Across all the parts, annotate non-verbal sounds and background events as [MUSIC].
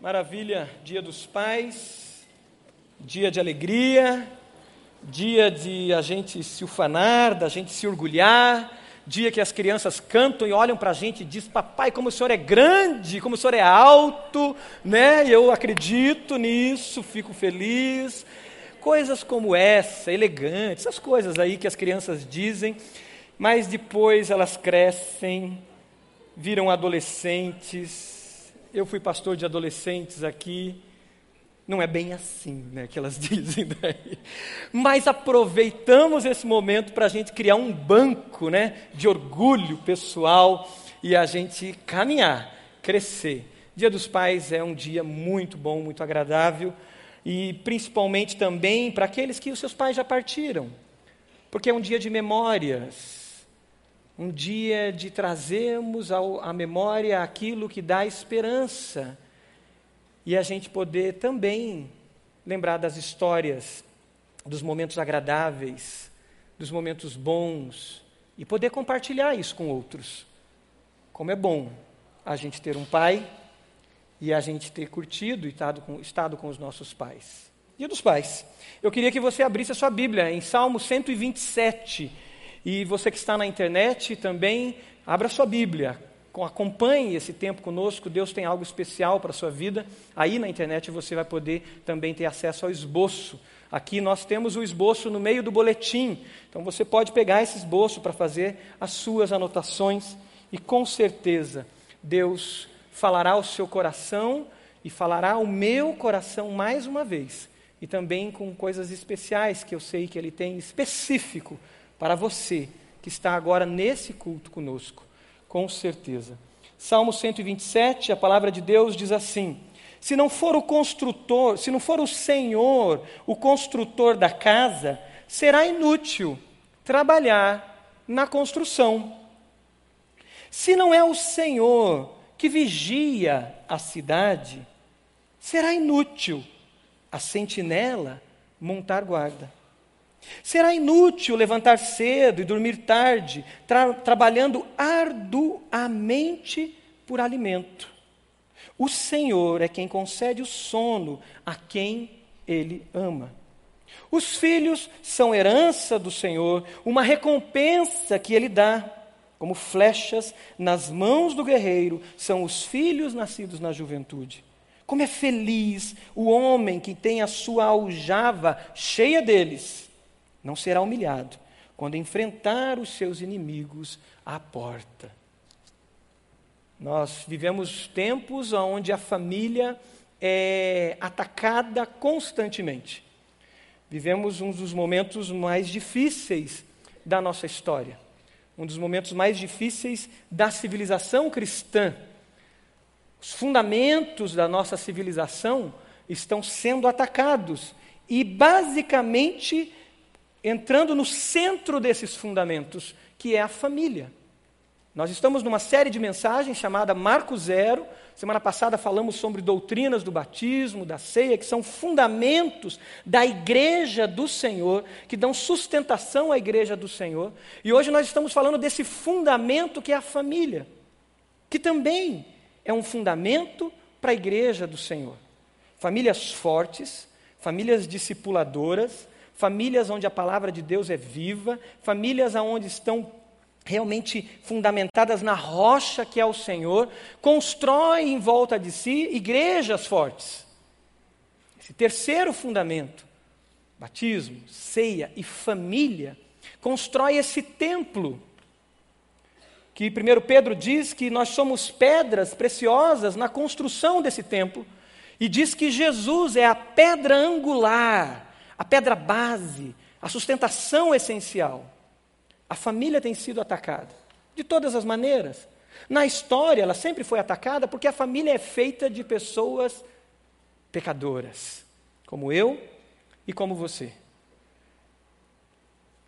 Maravilha, dia dos pais, dia de alegria, dia de a gente se ufanar, da gente se orgulhar, dia que as crianças cantam e olham para a gente e dizem, papai, como o senhor é grande, como o senhor é alto, né? Eu acredito nisso, fico feliz. Coisas como essa, elegantes, essas coisas aí que as crianças dizem, mas depois elas crescem, viram adolescentes, eu fui pastor de adolescentes aqui. Não é bem assim, né, que elas [LAUGHS] dizem daí. Mas aproveitamos esse momento para a gente criar um banco, né, de orgulho pessoal e a gente caminhar, crescer. Dia dos Pais é um dia muito bom, muito agradável e principalmente também para aqueles que os seus pais já partiram, porque é um dia de memórias um dia de trazermos ao, à memória aquilo que dá esperança e a gente poder também lembrar das histórias, dos momentos agradáveis, dos momentos bons e poder compartilhar isso com outros. Como é bom a gente ter um pai e a gente ter curtido e estado com, estado com os nossos pais. Dia dos pais. Eu queria que você abrisse a sua Bíblia em Salmo 127. E você que está na internet também, abra sua Bíblia, acompanhe esse tempo conosco, Deus tem algo especial para a sua vida. Aí na internet você vai poder também ter acesso ao esboço. Aqui nós temos o esboço no meio do boletim, então você pode pegar esse esboço para fazer as suas anotações e com certeza Deus falará ao seu coração e falará ao meu coração mais uma vez. E também com coisas especiais que eu sei que Ele tem específico para você que está agora nesse culto conosco, com certeza. Salmo 127, a palavra de Deus diz assim: Se não for o construtor, se não for o Senhor o construtor da casa, será inútil trabalhar na construção. Se não é o Senhor que vigia a cidade, será inútil a sentinela montar guarda. Será inútil levantar cedo e dormir tarde, tra trabalhando arduamente por alimento. O Senhor é quem concede o sono a quem Ele ama. Os filhos são herança do Senhor, uma recompensa que Ele dá. Como flechas nas mãos do guerreiro são os filhos nascidos na juventude. Como é feliz o homem que tem a sua aljava cheia deles não será humilhado quando enfrentar os seus inimigos à porta. Nós vivemos tempos onde a família é atacada constantemente. Vivemos um dos momentos mais difíceis da nossa história, um dos momentos mais difíceis da civilização cristã. Os fundamentos da nossa civilização estão sendo atacados e, basicamente, entrando no centro desses fundamentos, que é a família. Nós estamos numa série de mensagens chamada Marco Zero. Semana passada falamos sobre doutrinas do batismo, da ceia, que são fundamentos da igreja do Senhor, que dão sustentação à igreja do Senhor. E hoje nós estamos falando desse fundamento que é a família, que também é um fundamento para a igreja do Senhor. Famílias fortes, famílias discipuladoras, famílias onde a palavra de Deus é viva, famílias onde estão realmente fundamentadas na rocha que é o Senhor, constrói em volta de si igrejas fortes. Esse terceiro fundamento, batismo, ceia e família, constrói esse templo. Que 1 Pedro diz que nós somos pedras preciosas na construção desse templo, e diz que Jesus é a pedra angular a pedra base, a sustentação essencial. A família tem sido atacada de todas as maneiras. Na história, ela sempre foi atacada porque a família é feita de pessoas pecadoras, como eu e como você.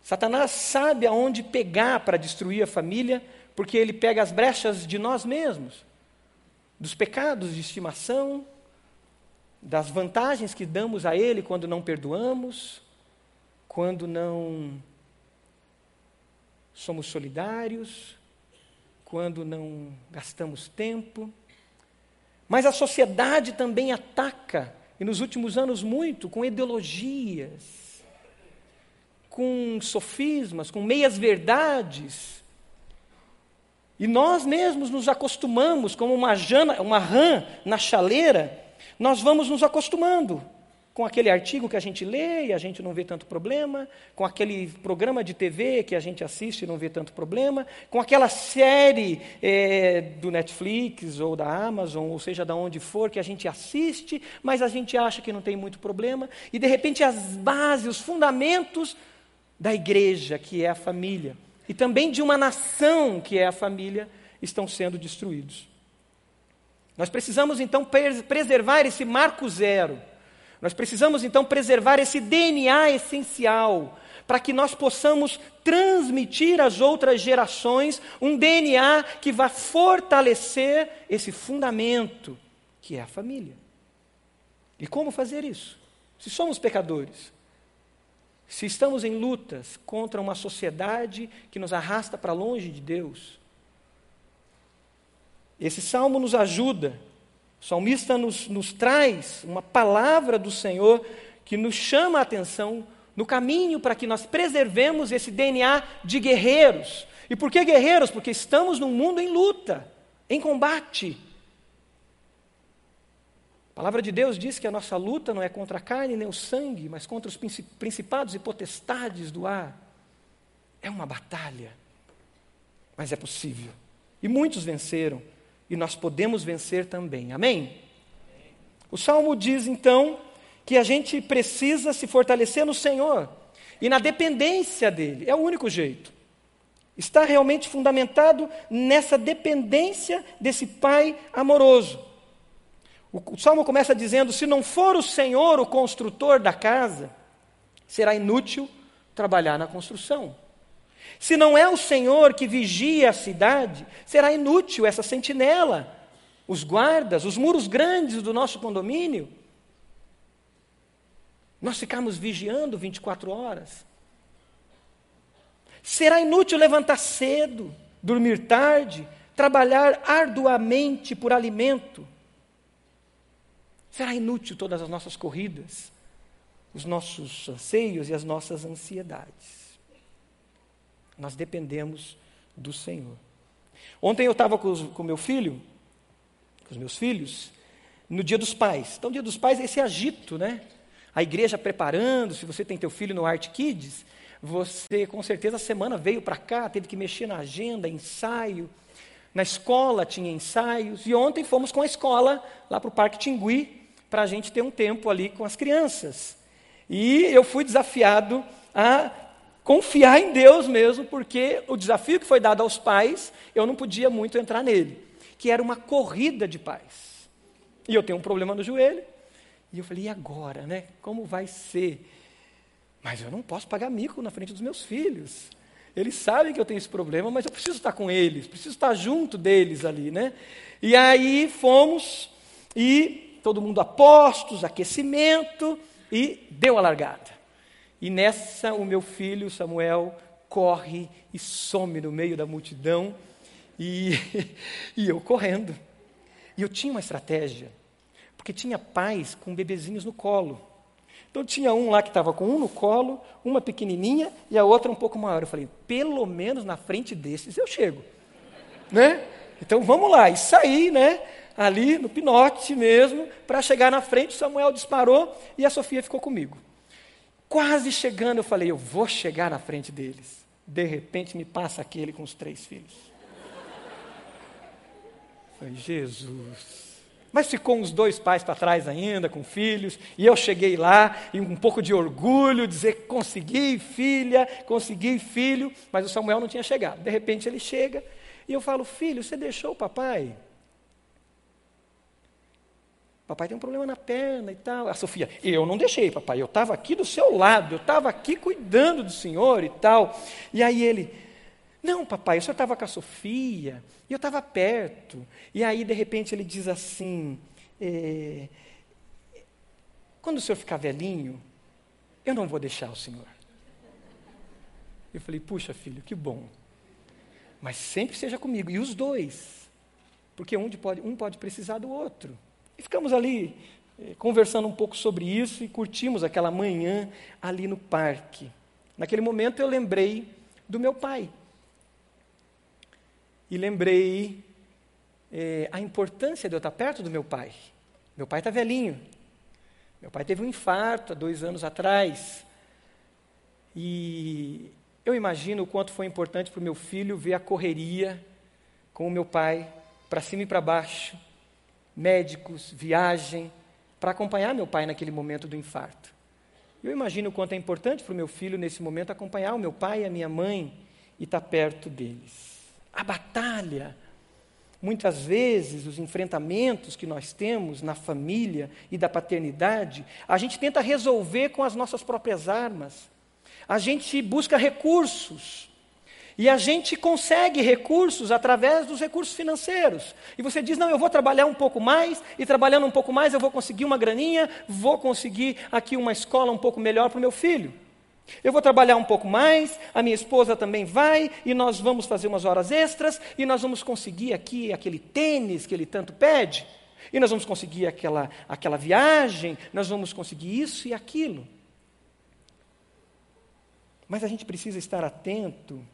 Satanás sabe aonde pegar para destruir a família, porque ele pega as brechas de nós mesmos, dos pecados de estimação, das vantagens que damos a Ele quando não perdoamos, quando não somos solidários, quando não gastamos tempo. Mas a sociedade também ataca, e nos últimos anos muito, com ideologias, com sofismas, com meias-verdades. E nós mesmos nos acostumamos, como uma, jana, uma rã na chaleira, nós vamos nos acostumando com aquele artigo que a gente lê e a gente não vê tanto problema, com aquele programa de TV que a gente assiste e não vê tanto problema, com aquela série é, do Netflix ou da Amazon, ou seja, da onde for, que a gente assiste, mas a gente acha que não tem muito problema, e de repente as bases, os fundamentos da igreja, que é a família, e também de uma nação, que é a família, estão sendo destruídos. Nós precisamos então preservar esse marco zero nós precisamos então preservar esse DNA essencial para que nós possamos transmitir às outras gerações um DNA que vá fortalecer esse fundamento que é a família. E como fazer isso? Se somos pecadores, se estamos em lutas contra uma sociedade que nos arrasta para longe de Deus, esse salmo nos ajuda o salmista nos, nos traz uma palavra do Senhor que nos chama a atenção no caminho para que nós preservemos esse DNA de guerreiros. E por que guerreiros? Porque estamos num mundo em luta, em combate. A palavra de Deus diz que a nossa luta não é contra a carne nem o sangue, mas contra os principados e potestades do ar. É uma batalha, mas é possível. E muitos venceram e nós podemos vencer também. Amém? O salmo diz então que a gente precisa se fortalecer no Senhor e na dependência dele, é o único jeito. Está realmente fundamentado nessa dependência desse Pai amoroso. O, salmo começa dizendo: se não for o Senhor o construtor da casa, será inútil trabalhar na construção. Se não é o Senhor que vigia a cidade, será inútil essa sentinela, os guardas, os muros grandes do nosso condomínio. Nós ficarmos vigiando 24 horas. Será inútil levantar cedo, dormir tarde, trabalhar arduamente por alimento. Será inútil todas as nossas corridas, os nossos anseios e as nossas ansiedades. Nós dependemos do Senhor. Ontem eu estava com, o meu filho, com os meus filhos, no dia dos pais. Então, dia dos pais é esse agito, né? A igreja preparando, se você tem teu filho no Art Kids, você com certeza a semana veio para cá, teve que mexer na agenda, ensaio. Na escola tinha ensaios. E ontem fomos com a escola lá para o Parque Tingui, para a gente ter um tempo ali com as crianças. E eu fui desafiado a confiar em Deus mesmo, porque o desafio que foi dado aos pais, eu não podia muito entrar nele, que era uma corrida de pais. E eu tenho um problema no joelho, e eu falei, e agora, né? Como vai ser? Mas eu não posso pagar mico na frente dos meus filhos. Eles sabem que eu tenho esse problema, mas eu preciso estar com eles, preciso estar junto deles ali, né? E aí fomos, e todo mundo a postos, aquecimento, e deu a largada. E nessa, o meu filho Samuel corre e some no meio da multidão, e, [LAUGHS] e eu correndo. E eu tinha uma estratégia, porque tinha pais com bebezinhos no colo. Então tinha um lá que estava com um no colo, uma pequenininha e a outra um pouco maior. Eu falei, pelo menos na frente desses eu chego, né? Então vamos lá. E saí, né? Ali no pinote mesmo, para chegar na frente. Samuel disparou e a Sofia ficou comigo. Quase chegando, eu falei, eu vou chegar na frente deles. De repente me passa aquele com os três filhos. falei, Jesus. Mas ficou uns dois pais para trás ainda, com filhos, e eu cheguei lá, e um pouco de orgulho, dizer, consegui filha, consegui filho, mas o Samuel não tinha chegado. De repente ele chega, e eu falo, filho, você deixou o papai? Papai tem um problema na perna e tal. A Sofia, eu não deixei, papai, eu estava aqui do seu lado, eu estava aqui cuidando do senhor e tal. E aí ele, não, papai, o senhor estava com a Sofia, e eu estava perto. E aí, de repente, ele diz assim: é, quando o senhor ficar velhinho, eu não vou deixar o senhor. Eu falei, puxa, filho, que bom. Mas sempre seja comigo. E os dois. porque um pode, um pode precisar do outro. E ficamos ali eh, conversando um pouco sobre isso e curtimos aquela manhã ali no parque. Naquele momento eu lembrei do meu pai. E lembrei eh, a importância de eu estar perto do meu pai. Meu pai está velhinho. Meu pai teve um infarto há dois anos atrás. E eu imagino o quanto foi importante para o meu filho ver a correria com o meu pai, para cima e para baixo, médicos, viagem, para acompanhar meu pai naquele momento do infarto. Eu imagino o quanto é importante para o meu filho, nesse momento, acompanhar o meu pai e a minha mãe e estar tá perto deles. A batalha, muitas vezes, os enfrentamentos que nós temos na família e da paternidade, a gente tenta resolver com as nossas próprias armas. A gente busca recursos. E a gente consegue recursos através dos recursos financeiros. E você diz: não, eu vou trabalhar um pouco mais, e trabalhando um pouco mais eu vou conseguir uma graninha, vou conseguir aqui uma escola um pouco melhor para o meu filho. Eu vou trabalhar um pouco mais, a minha esposa também vai, e nós vamos fazer umas horas extras, e nós vamos conseguir aqui aquele tênis que ele tanto pede, e nós vamos conseguir aquela, aquela viagem, nós vamos conseguir isso e aquilo. Mas a gente precisa estar atento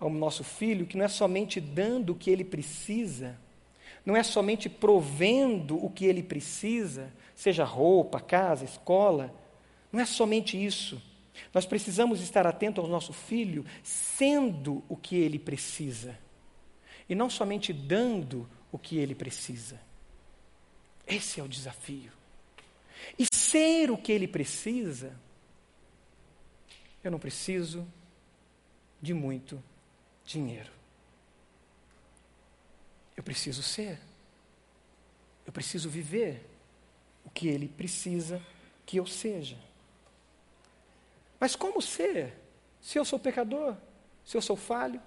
ao nosso filho que não é somente dando o que ele precisa, não é somente provendo o que ele precisa, seja roupa, casa, escola, não é somente isso. Nós precisamos estar atentos ao nosso filho sendo o que ele precisa, e não somente dando o que ele precisa. Esse é o desafio. E ser o que ele precisa, eu não preciso de muito dinheiro. Eu preciso ser. Eu preciso viver o que ele precisa que eu seja. Mas como ser se eu sou pecador? Se eu sou falho?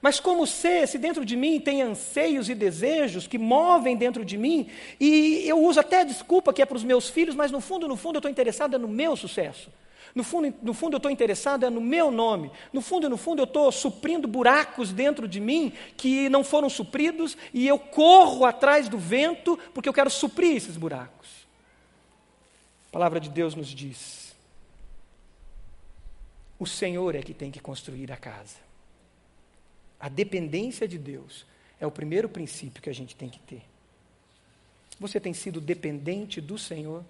Mas como ser se dentro de mim tem anseios e desejos que movem dentro de mim e eu uso até desculpa que é para os meus filhos, mas no fundo, no fundo eu estou interessado no meu sucesso. No fundo, no fundo eu estou interessado é no meu nome. No fundo, no fundo eu estou suprindo buracos dentro de mim que não foram supridos e eu corro atrás do vento porque eu quero suprir esses buracos. A palavra de Deus nos diz: o Senhor é que tem que construir a casa. A dependência de Deus é o primeiro princípio que a gente tem que ter. Você tem sido dependente do Senhor?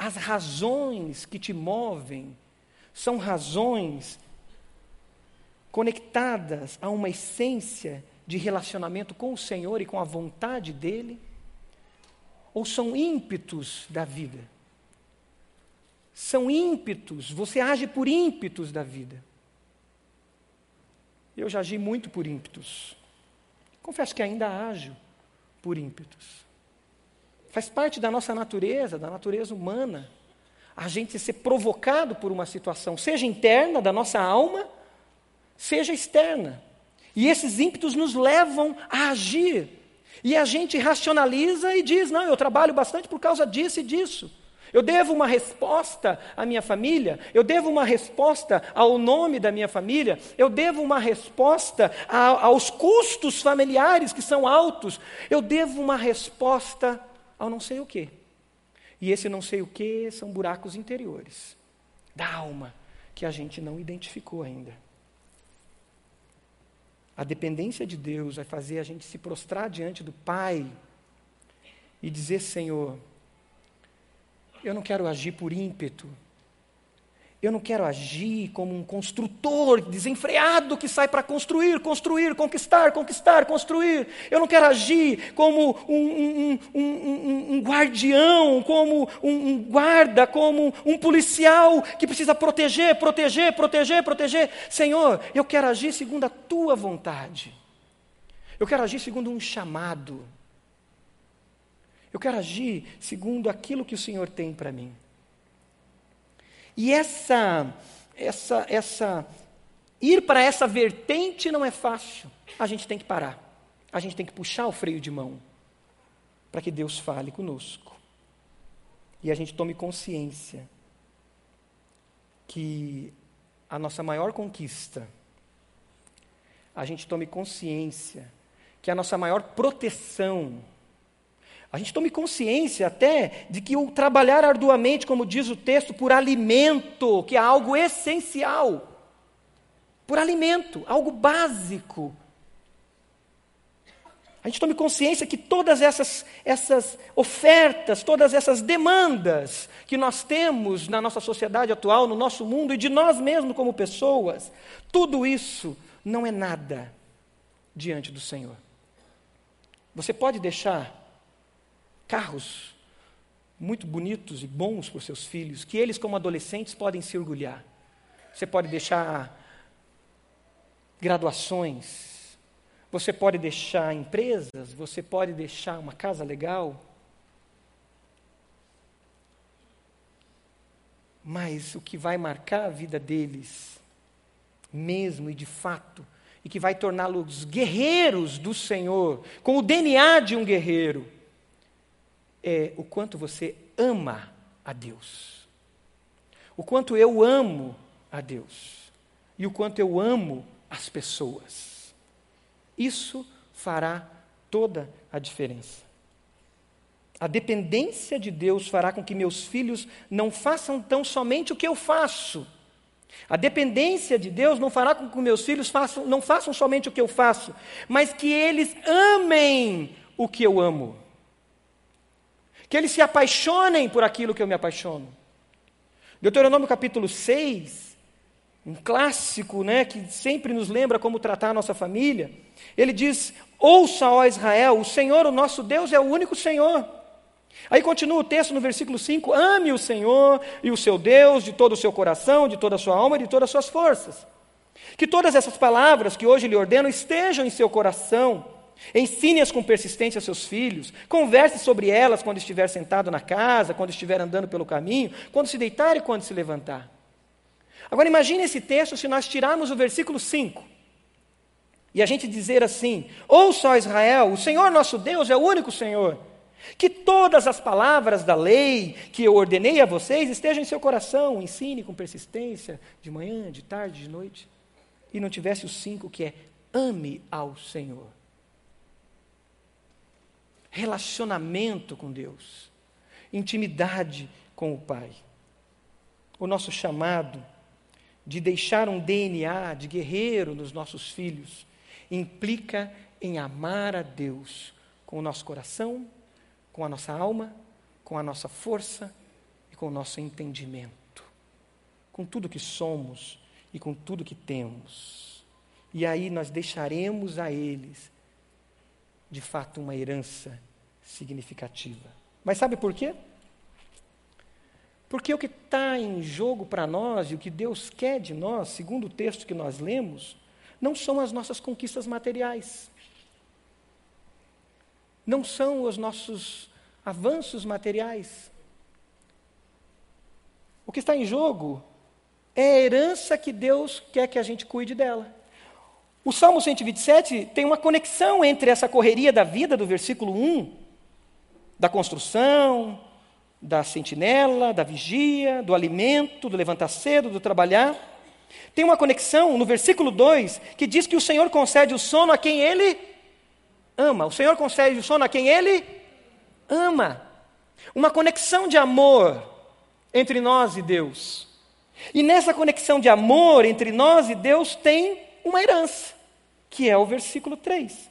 As razões que te movem são razões conectadas a uma essência de relacionamento com o Senhor e com a vontade dEle? Ou são ímpetos da vida? São ímpetos, você age por ímpetos da vida. Eu já agi muito por ímpetos. Confesso que ainda ajo por ímpetos. Faz parte da nossa natureza, da natureza humana, a gente ser provocado por uma situação, seja interna da nossa alma, seja externa. E esses ímpetos nos levam a agir. E a gente racionaliza e diz: não, eu trabalho bastante por causa disso e disso. Eu devo uma resposta à minha família, eu devo uma resposta ao nome da minha família, eu devo uma resposta a, aos custos familiares que são altos, eu devo uma resposta ao não sei o quê. E esse não sei o quê são buracos interiores da alma que a gente não identificou ainda. A dependência de Deus vai fazer a gente se prostrar diante do Pai e dizer: Senhor, eu não quero agir por ímpeto, eu não quero agir como um construtor desenfreado que sai para construir, construir, conquistar, conquistar, construir. Eu não quero agir como um, um, um, um guardião, como um, guarda, como um policial que precisa proteger, proteger, proteger, proteger. Senhor, eu quero agir segundo a tua vontade. Eu quero agir segundo um chamado. Eu quero agir segundo aquilo que o Senhor tem para mim. E essa, essa, essa, ir para essa vertente não é fácil. A gente tem que parar. A gente tem que puxar o freio de mão para que Deus fale conosco. E a gente tome consciência que a nossa maior conquista, a gente tome consciência que a nossa maior proteção, a gente tome consciência até de que o trabalhar arduamente, como diz o texto, por alimento, que é algo essencial, por alimento, algo básico, a gente tome consciência que todas essas, essas ofertas, todas essas demandas que nós temos na nossa sociedade atual, no nosso mundo e de nós mesmos como pessoas, tudo isso não é nada diante do Senhor. Você pode deixar carros muito bonitos e bons para os seus filhos, que eles, como adolescentes, podem se orgulhar. Você pode deixar graduações, você pode deixar empresas, você pode deixar uma casa legal. Mas o que vai marcar a vida deles, mesmo e de fato, e que vai torná-los guerreiros do Senhor, com o DNA de um guerreiro, é o quanto você ama a Deus. O quanto eu amo a Deus. E o quanto eu amo as pessoas. Isso fará toda a diferença. A dependência de Deus fará com que meus filhos não façam tão somente o que eu faço. A dependência de Deus não fará com que meus filhos façam, não façam somente o que eu faço, mas que eles amem o que eu amo. Que eles se apaixonem por aquilo que eu me apaixono. Deuteronômio capítulo 6, um clássico, né, que sempre nos lembra como tratar a nossa família. Ele diz: Ouça, ó Israel, o Senhor, o nosso Deus, é o único Senhor. Aí continua o texto no versículo 5: Ame o Senhor e o seu Deus de todo o seu coração, de toda a sua alma e de todas as suas forças. Que todas essas palavras que hoje lhe ordeno estejam em seu coração. Ensine-as com persistência aos seus filhos. Converse sobre elas quando estiver sentado na casa, quando estiver andando pelo caminho, quando se deitar e quando se levantar. Agora imagine esse texto se nós tirarmos o versículo 5 e a gente dizer assim: Ouça, Israel, o Senhor nosso Deus é o único Senhor. Que todas as palavras da lei que eu ordenei a vocês estejam em seu coração, ensine com persistência, de manhã, de tarde, de noite. E não tivesse o cinco que é ame ao Senhor. Relacionamento com Deus, intimidade com o Pai. O nosso chamado de deixar um DNA de guerreiro nos nossos filhos, implica em amar a Deus com o nosso coração, com a nossa alma, com a nossa força e com o nosso entendimento, com tudo que somos e com tudo que temos. E aí nós deixaremos a eles, de fato, uma herança significativa. Mas sabe por quê? Porque o que está em jogo para nós e o que Deus quer de nós, segundo o texto que nós lemos, não são as nossas conquistas materiais. Não são os nossos avanços materiais. O que está em jogo é a herança que Deus quer que a gente cuide dela. O Salmo 127 tem uma conexão entre essa correria da vida, do versículo 1, da construção, da sentinela, da vigia, do alimento, do levantar cedo, do trabalhar. Tem uma conexão no versículo 2 que diz que o Senhor concede o sono a quem ele ama. O Senhor concede o sono a quem ele ama. Uma conexão de amor entre nós e Deus. E nessa conexão de amor entre nós e Deus tem uma herança, que é o versículo 3.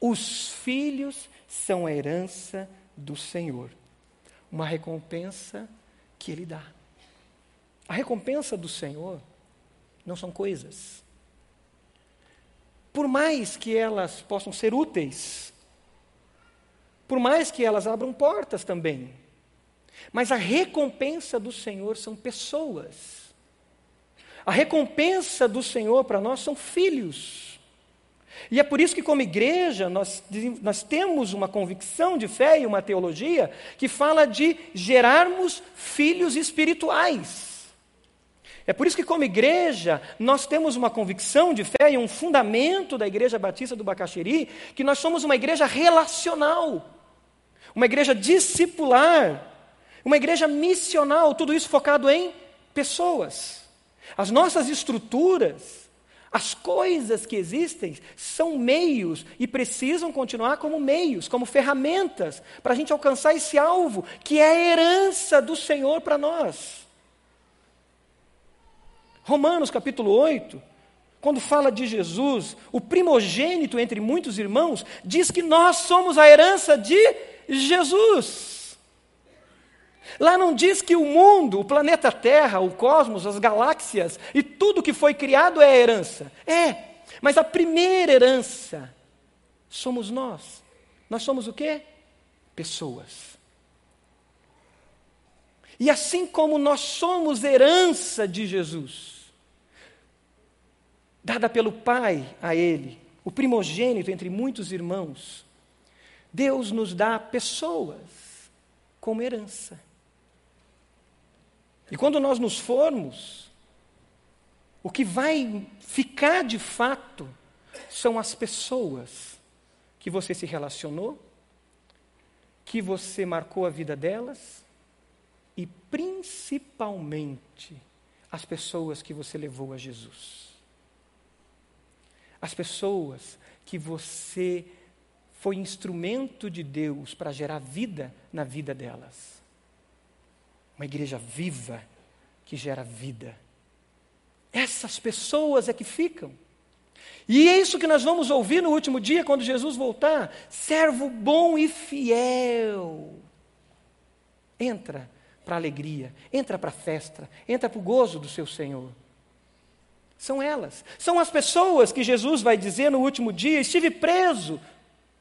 Os filhos são a herança do Senhor uma recompensa que Ele dá. A recompensa do Senhor não são coisas. Por mais que elas possam ser úteis, por mais que elas abram portas também, mas a recompensa do Senhor são pessoas. A recompensa do Senhor para nós são filhos. E é por isso que, como igreja, nós, nós temos uma convicção de fé e uma teologia que fala de gerarmos filhos espirituais. É por isso que, como igreja, nós temos uma convicção de fé e um fundamento da Igreja Batista do Bacaxeri, que nós somos uma igreja relacional, uma igreja discipular, uma igreja missional, tudo isso focado em pessoas. As nossas estruturas, As coisas que existem são meios e precisam continuar como meios, como ferramentas, para a gente alcançar esse alvo, que é a herança do Senhor para nós. Romanos capítulo 8, quando fala de Jesus, o primogênito entre muitos irmãos, diz que nós somos a herança de Jesus. Lá não diz que o mundo, o planeta Terra, o cosmos, as galáxias e tudo que foi criado é herança. É, mas a primeira herança somos nós. Nós somos o quê? Pessoas. E assim como nós somos herança de Jesus, dada pelo Pai a Ele, o primogênito entre muitos irmãos, Deus nos dá pessoas como herança. E quando nós nos formos, o que vai ficar de fato são as pessoas que você se relacionou, que você marcou a vida delas e principalmente as pessoas que você levou a Jesus. As pessoas que você foi instrumento de Deus para gerar vida na vida delas. Uma igreja viva que gera vida. Essas pessoas é que ficam. E é isso que nós vamos ouvir no último dia, quando Jesus voltar: servo bom e fiel. Entra para a alegria, entra para a festa, entra para o gozo do seu Senhor. São elas, são as pessoas que Jesus vai dizer no último dia: estive preso,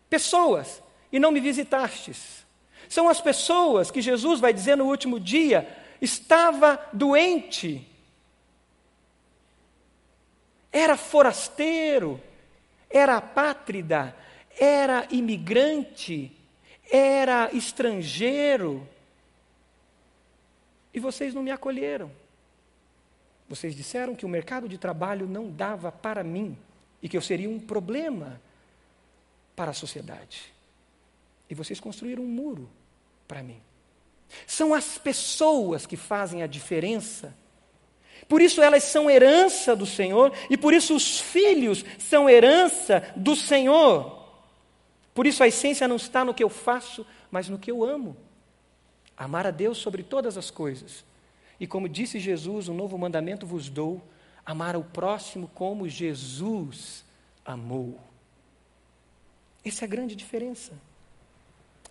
pessoas, e não me visitastes. São as pessoas que Jesus vai dizer no último dia: estava doente, era forasteiro, era apátrida, era imigrante, era estrangeiro, e vocês não me acolheram. Vocês disseram que o mercado de trabalho não dava para mim e que eu seria um problema para a sociedade. E vocês construíram um muro para mim. São as pessoas que fazem a diferença. Por isso elas são herança do Senhor e por isso os filhos são herança do Senhor. Por isso a essência não está no que eu faço, mas no que eu amo. Amar a Deus sobre todas as coisas. E como disse Jesus, um novo mandamento vos dou: amar ao próximo como Jesus amou. Essa é a grande diferença.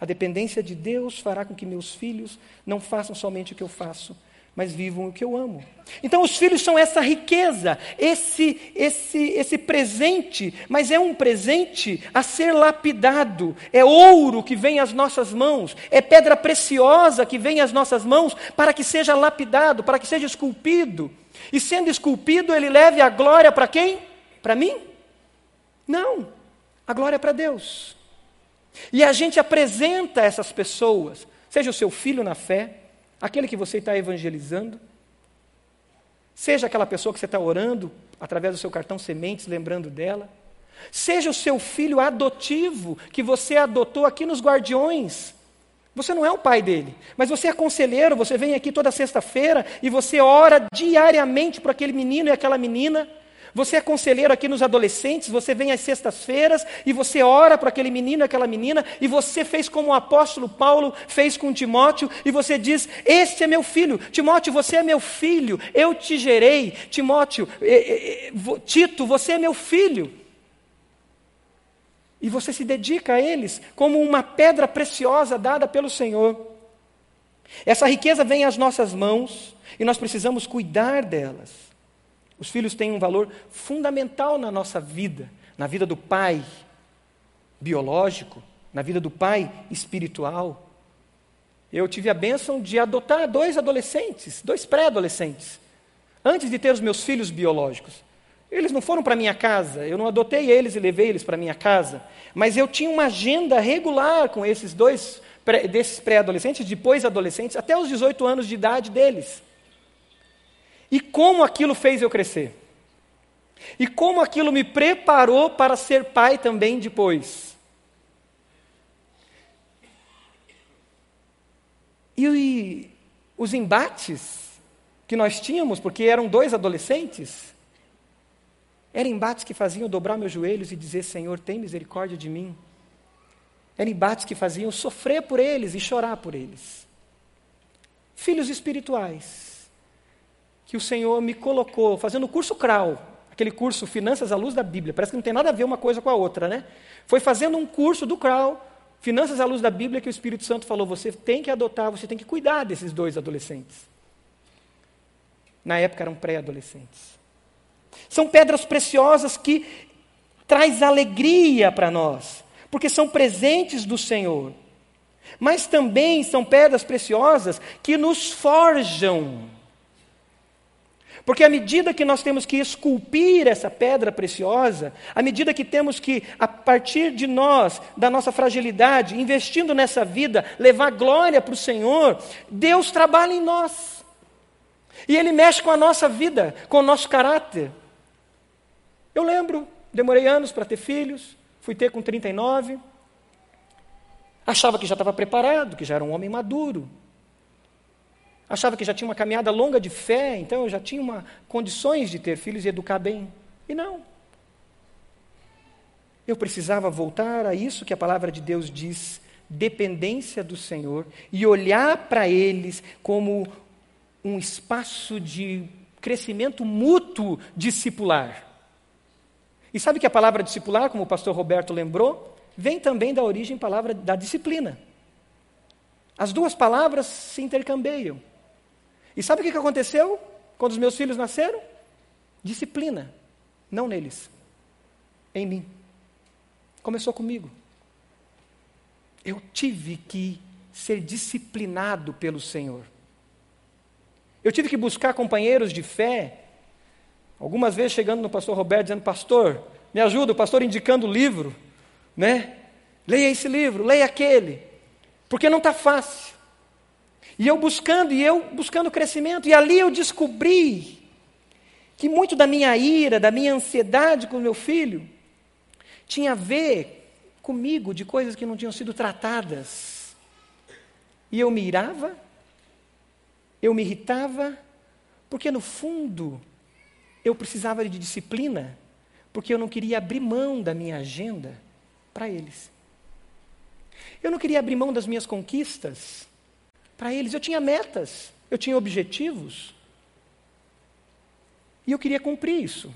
A dependência de Deus fará com que meus filhos não façam somente o que eu faço, mas vivam o que eu amo. Então os filhos são essa riqueza, esse esse esse presente, mas é um presente a ser lapidado. É ouro que vem às nossas mãos, é pedra preciosa que vem às nossas mãos para que seja lapidado, para que seja esculpido. E sendo esculpido, ele leve a glória para quem? Para mim? Não. A glória é para Deus. E a gente apresenta essas pessoas, seja o seu filho na fé, aquele que você está evangelizando, seja aquela pessoa que você está orando através do seu cartão sementes, lembrando dela, seja o seu filho adotivo que você adotou aqui nos Guardiões. Você não é o pai dele, mas você é conselheiro, você vem aqui toda sexta-feira e você ora diariamente para aquele menino e aquela menina. Você é conselheiro aqui nos adolescentes, você vem às sextas-feiras e você ora para aquele menino, aquela menina, e você fez como o apóstolo Paulo fez com Timóteo, e você diz: Este é meu filho, Timóteo, você é meu filho, eu te gerei, Timóteo, eh, eh, Tito, você é meu filho. E você se dedica a eles como uma pedra preciosa dada pelo Senhor. Essa riqueza vem às nossas mãos e nós precisamos cuidar delas. Os filhos têm um valor fundamental na nossa vida, na vida do pai biológico, na vida do pai espiritual. Eu tive a bênção de adotar dois adolescentes, dois pré-adolescentes, antes de ter os meus filhos biológicos. Eles não foram para minha casa, eu não adotei eles e levei eles para minha casa, mas eu tinha uma agenda regular com esses dois desses pré-adolescentes, depois adolescentes, até os 18 anos de idade deles. E como aquilo fez eu crescer. E como aquilo me preparou para ser pai também depois. E os embates que nós tínhamos, porque eram dois adolescentes, Eram embates que faziam dobrar meus joelhos e dizer: Senhor, tem misericórdia de mim. Eram embates que faziam sofrer por eles e chorar por eles. Filhos espirituais, que o Senhor me colocou fazendo o curso CRAU, aquele curso Finanças à Luz da Bíblia, parece que não tem nada a ver uma coisa com a outra, né? Foi fazendo um curso do CRAU, Finanças à Luz da Bíblia, que o Espírito Santo falou: você tem que adotar, você tem que cuidar desses dois adolescentes. Na época eram pré-adolescentes. São pedras preciosas que traz alegria para nós, porque são presentes do Senhor. Mas também são pedras preciosas que nos forjam. Porque à medida que nós temos que esculpir essa pedra preciosa, à medida que temos que, a partir de nós, da nossa fragilidade, investindo nessa vida, levar glória para o Senhor, Deus trabalha em nós. E Ele mexe com a nossa vida, com o nosso caráter. Eu lembro, demorei anos para ter filhos, fui ter com 39. Achava que já estava preparado, que já era um homem maduro. Achava que já tinha uma caminhada longa de fé, então eu já tinha uma, condições de ter filhos e educar bem. E não. Eu precisava voltar a isso que a palavra de Deus diz, dependência do Senhor, e olhar para eles como um espaço de crescimento mútuo discipular. E sabe que a palavra discipular, como o pastor Roberto lembrou, vem também da origem palavra da disciplina. As duas palavras se intercambeiam. E sabe o que aconteceu quando os meus filhos nasceram? Disciplina, não neles, em mim. Começou comigo. Eu tive que ser disciplinado pelo Senhor. Eu tive que buscar companheiros de fé Algumas vezes chegando no pastor Roberto dizendo, pastor, me ajuda, o pastor indicando o livro, né? Leia esse livro, leia aquele, porque não está fácil. E eu buscando, e eu buscando crescimento, e ali eu descobri que muito da minha ira, da minha ansiedade com o meu filho, tinha a ver comigo de coisas que não tinham sido tratadas. E eu me irava, eu me irritava, porque no fundo eu precisava de disciplina, porque eu não queria abrir mão da minha agenda para eles. Eu não queria abrir mão das minhas conquistas para eles. Eu tinha metas, eu tinha objetivos. E eu queria cumprir isso.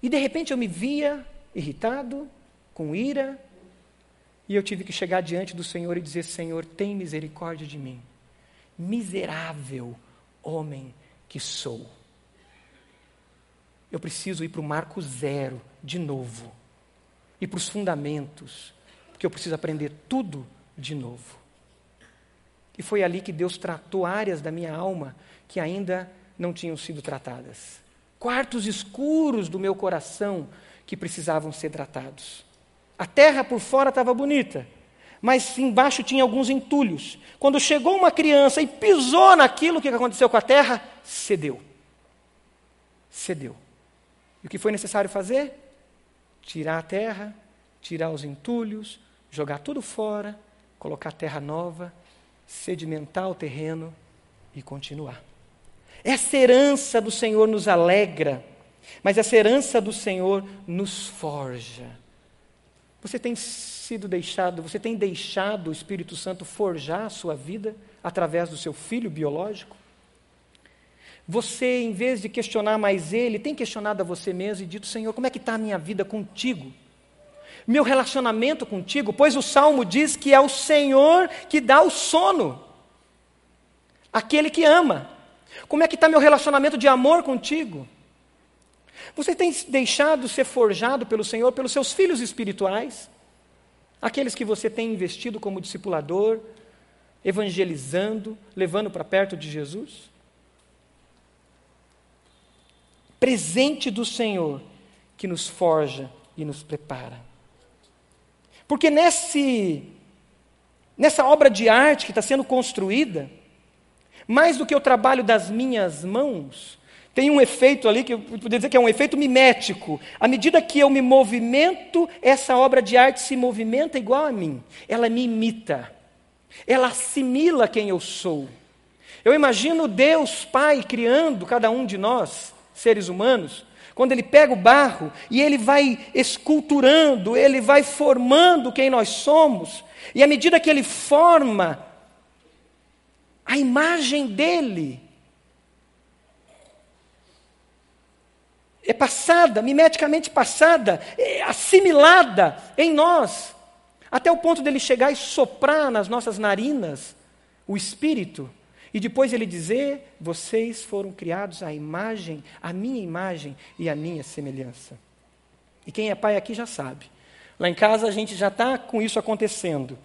E de repente eu me via irritado, com ira, e eu tive que chegar diante do Senhor e dizer: Senhor, tem misericórdia de mim. Miserável homem que sou. Eu preciso ir para o marco zero, de novo. E para os fundamentos, porque eu preciso aprender tudo de novo. E foi ali que Deus tratou áreas da minha alma que ainda não tinham sido tratadas. Quartos escuros do meu coração que precisavam ser tratados. A terra por fora estava bonita, mas embaixo tinha alguns entulhos. Quando chegou uma criança e pisou naquilo, que aconteceu com a terra? Cedeu. Cedeu. E o que foi necessário fazer? Tirar a terra, tirar os entulhos, jogar tudo fora, colocar terra nova, sedimentar o terreno e continuar. Essa herança do Senhor nos alegra, mas essa herança do Senhor nos forja. Você tem sido deixado, você tem deixado o Espírito Santo forjar a sua vida através do seu filho biológico? Você, em vez de questionar mais ele, tem questionado a você mesmo e dito: Senhor, como é que está a minha vida contigo? Meu relacionamento contigo? Pois o salmo diz que é o Senhor que dá o sono, aquele que ama. Como é que está meu relacionamento de amor contigo? Você tem deixado ser forjado pelo Senhor, pelos seus filhos espirituais? Aqueles que você tem investido como discipulador, evangelizando, levando para perto de Jesus? Presente do Senhor que nos forja e nos prepara. Porque nesse, nessa obra de arte que está sendo construída, mais do que o trabalho das minhas mãos, tem um efeito ali que eu poderia dizer que é um efeito mimético. À medida que eu me movimento, essa obra de arte se movimenta igual a mim. Ela me imita. Ela assimila quem eu sou. Eu imagino Deus Pai criando cada um de nós, seres humanos, quando ele pega o barro e ele vai esculturando, ele vai formando quem nós somos, e à medida que ele forma a imagem dele, é passada, mimeticamente passada, é assimilada em nós, até o ponto dele chegar e soprar nas nossas narinas o Espírito, e depois ele dizer: Vocês foram criados à imagem, à minha imagem e à minha semelhança. E quem é pai aqui já sabe. Lá em casa a gente já está com isso acontecendo.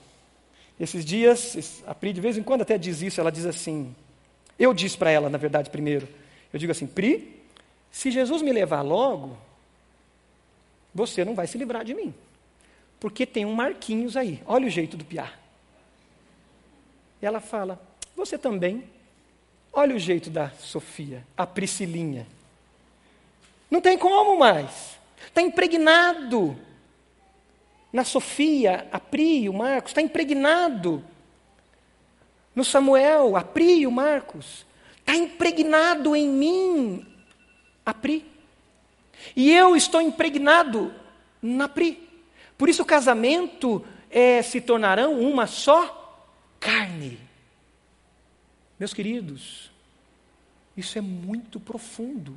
Esses dias, a Pri de vez em quando até diz isso, ela diz assim. Eu disse para ela, na verdade, primeiro. Eu digo assim: Pri, se Jesus me levar logo, você não vai se livrar de mim. Porque tem um Marquinhos aí. Olha o jeito do piar. Ela fala: Você também. Olha o jeito da Sofia, a Priscilinha. Não tem como mais. Está impregnado. Na Sofia, a Pri, o Marcos, está impregnado. No Samuel, a Pri o Marcos. Está impregnado em mim a Pri. E eu estou impregnado na Pri. Por isso o casamento é, se tornarão uma só carne. Meus queridos, isso é muito profundo,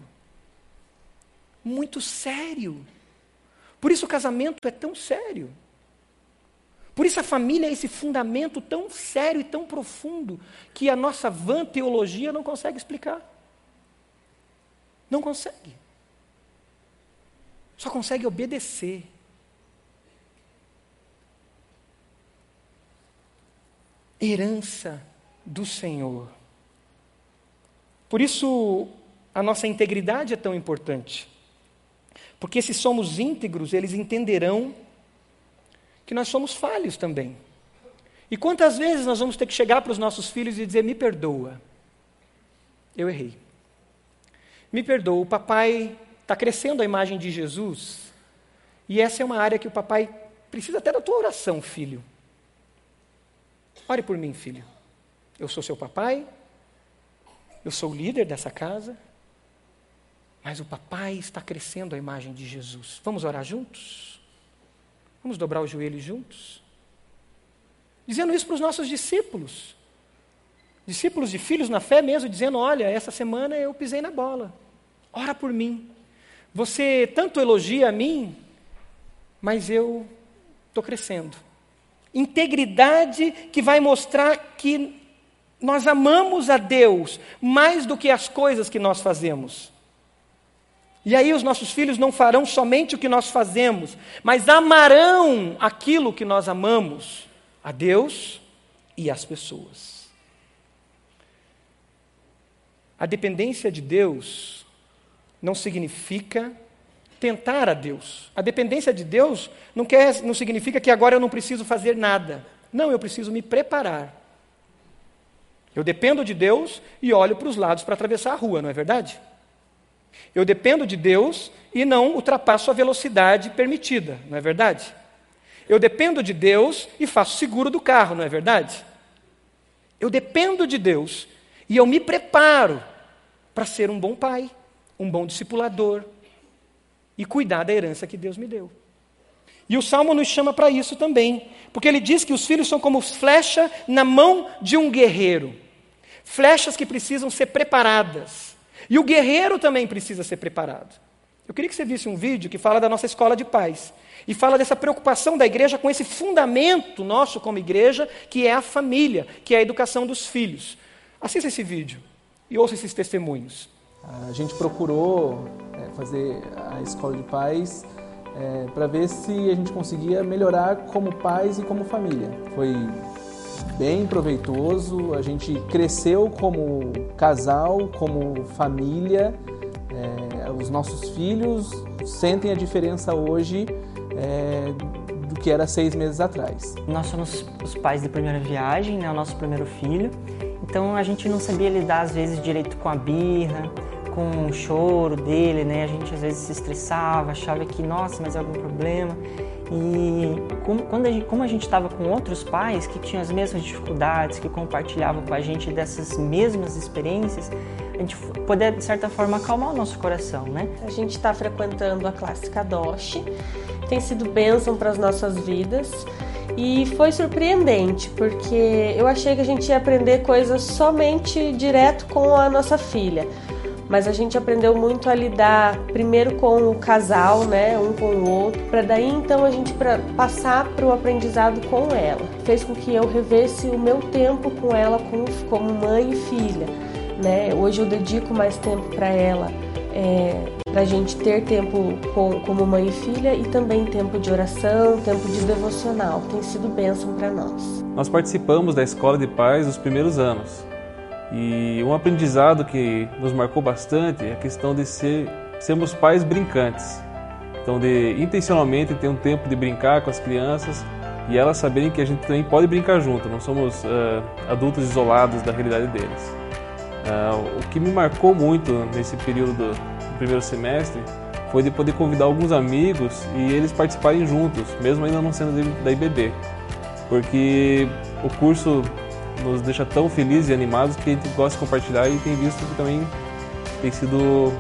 muito sério. Por isso o casamento é tão sério. Por isso a família é esse fundamento tão sério e tão profundo que a nossa vã teologia não consegue explicar. Não consegue. Só consegue obedecer. Herança do Senhor. Por isso, a nossa integridade é tão importante. Porque se somos íntegros, eles entenderão que nós somos falhos também. E quantas vezes nós vamos ter que chegar para os nossos filhos e dizer: me perdoa, eu errei. Me perdoa, o papai está crescendo a imagem de Jesus, e essa é uma área que o papai precisa até da tua oração, filho. Ore por mim, filho. Eu sou seu papai, eu sou o líder dessa casa, mas o papai está crescendo a imagem de Jesus. Vamos orar juntos? Vamos dobrar os joelhos juntos? Dizendo isso para os nossos discípulos. Discípulos de filhos na fé mesmo, dizendo: Olha, essa semana eu pisei na bola ora por mim. Você tanto elogia a mim, mas eu estou crescendo. Integridade que vai mostrar que nós amamos a Deus mais do que as coisas que nós fazemos. E aí os nossos filhos não farão somente o que nós fazemos, mas amarão aquilo que nós amamos, a Deus e as pessoas. A dependência de Deus não significa tentar a Deus. A dependência de Deus não, quer, não significa que agora eu não preciso fazer nada. Não, eu preciso me preparar. Eu dependo de Deus e olho para os lados para atravessar a rua, não é verdade? Eu dependo de Deus e não ultrapasso a velocidade permitida, não é verdade? Eu dependo de Deus e faço seguro do carro, não é verdade? Eu dependo de Deus e eu me preparo para ser um bom pai, um bom discipulador e cuidar da herança que Deus me deu. E o Salmo nos chama para isso também, porque ele diz que os filhos são como flecha na mão de um guerreiro flechas que precisam ser preparadas. E o guerreiro também precisa ser preparado. Eu queria que você visse um vídeo que fala da nossa escola de paz e fala dessa preocupação da igreja com esse fundamento nosso como igreja, que é a família, que é a educação dos filhos. Assista esse vídeo e ouça esses testemunhos. A gente procurou é, fazer a escola de pais é, para ver se a gente conseguia melhorar como pais e como família. Foi bem proveitoso, a gente cresceu como casal, como família. É, os nossos filhos sentem a diferença hoje é, do que era seis meses atrás. Nós somos os pais da primeira viagem, né, o nosso primeiro filho, então a gente não sabia lidar às vezes direito com a birra, com o choro dele, né? A gente às vezes se estressava, achava que, nossa, mas é algum problema. E quando a gente, como a gente estava com outros pais que tinham as mesmas dificuldades, que compartilhavam com a gente dessas mesmas experiências, a gente poder, de certa forma, acalmar o nosso coração, né? A gente está frequentando a classe Kadosh, tem sido bênção para as nossas vidas e foi surpreendente, porque eu achei que a gente ia aprender coisas somente direto com a nossa filha mas a gente aprendeu muito a lidar primeiro com o casal, né, um com o outro, para daí então a gente pra, passar para o aprendizado com ela. Fez com que eu revesse o meu tempo com ela como, como mãe e filha, né? Hoje eu dedico mais tempo para ela, é, para a gente ter tempo com, como mãe e filha e também tempo de oração, tempo de devocional. Tem sido bênção para nós. Nós participamos da escola de pais nos primeiros anos. E um aprendizado que nos marcou bastante é a questão de ser, sermos pais brincantes. Então, de intencionalmente ter um tempo de brincar com as crianças e elas saberem que a gente também pode brincar junto, não somos uh, adultos isolados da realidade deles. Uh, o que me marcou muito nesse período do, do primeiro semestre foi de poder convidar alguns amigos e eles participarem juntos, mesmo ainda não sendo da IBB. Porque o curso nos deixa tão felizes e animados que a gente gosta de compartilhar e tem visto que também tem sido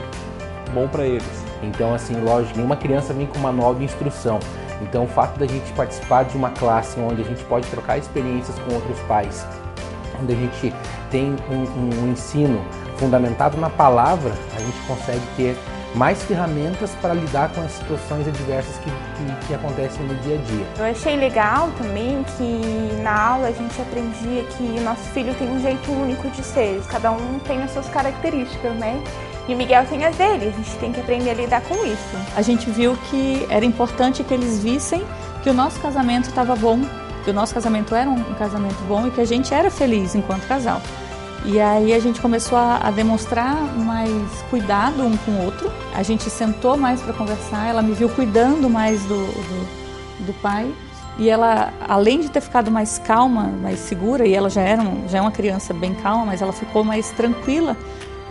bom para eles. Então, assim, lógico, nenhuma criança vem com uma nova instrução. Então, o fato da gente participar de uma classe onde a gente pode trocar experiências com outros pais, onde a gente tem um, um, um ensino fundamentado na palavra, a gente consegue ter mais ferramentas para lidar com as situações adversas que, que, que, acontecem no dia a dia. Eu achei legal também que na aula a gente aprendia que nosso filho tem um jeito único de ser, cada um tem as suas características, né? E o Miguel tem as dele, a gente tem que aprender a lidar com isso. A gente viu que era importante que eles vissem que o nosso casamento estava bom, que o nosso casamento era um casamento bom e que a gente era feliz enquanto casal. E aí a gente começou a, a demonstrar mais cuidado um com o outro. A gente sentou mais para conversar. Ela me viu cuidando mais do, do, do, pai. E ela, além de ter ficado mais calma, mais segura, e ela já era um, já é uma criança bem calma, mas ela ficou mais tranquila.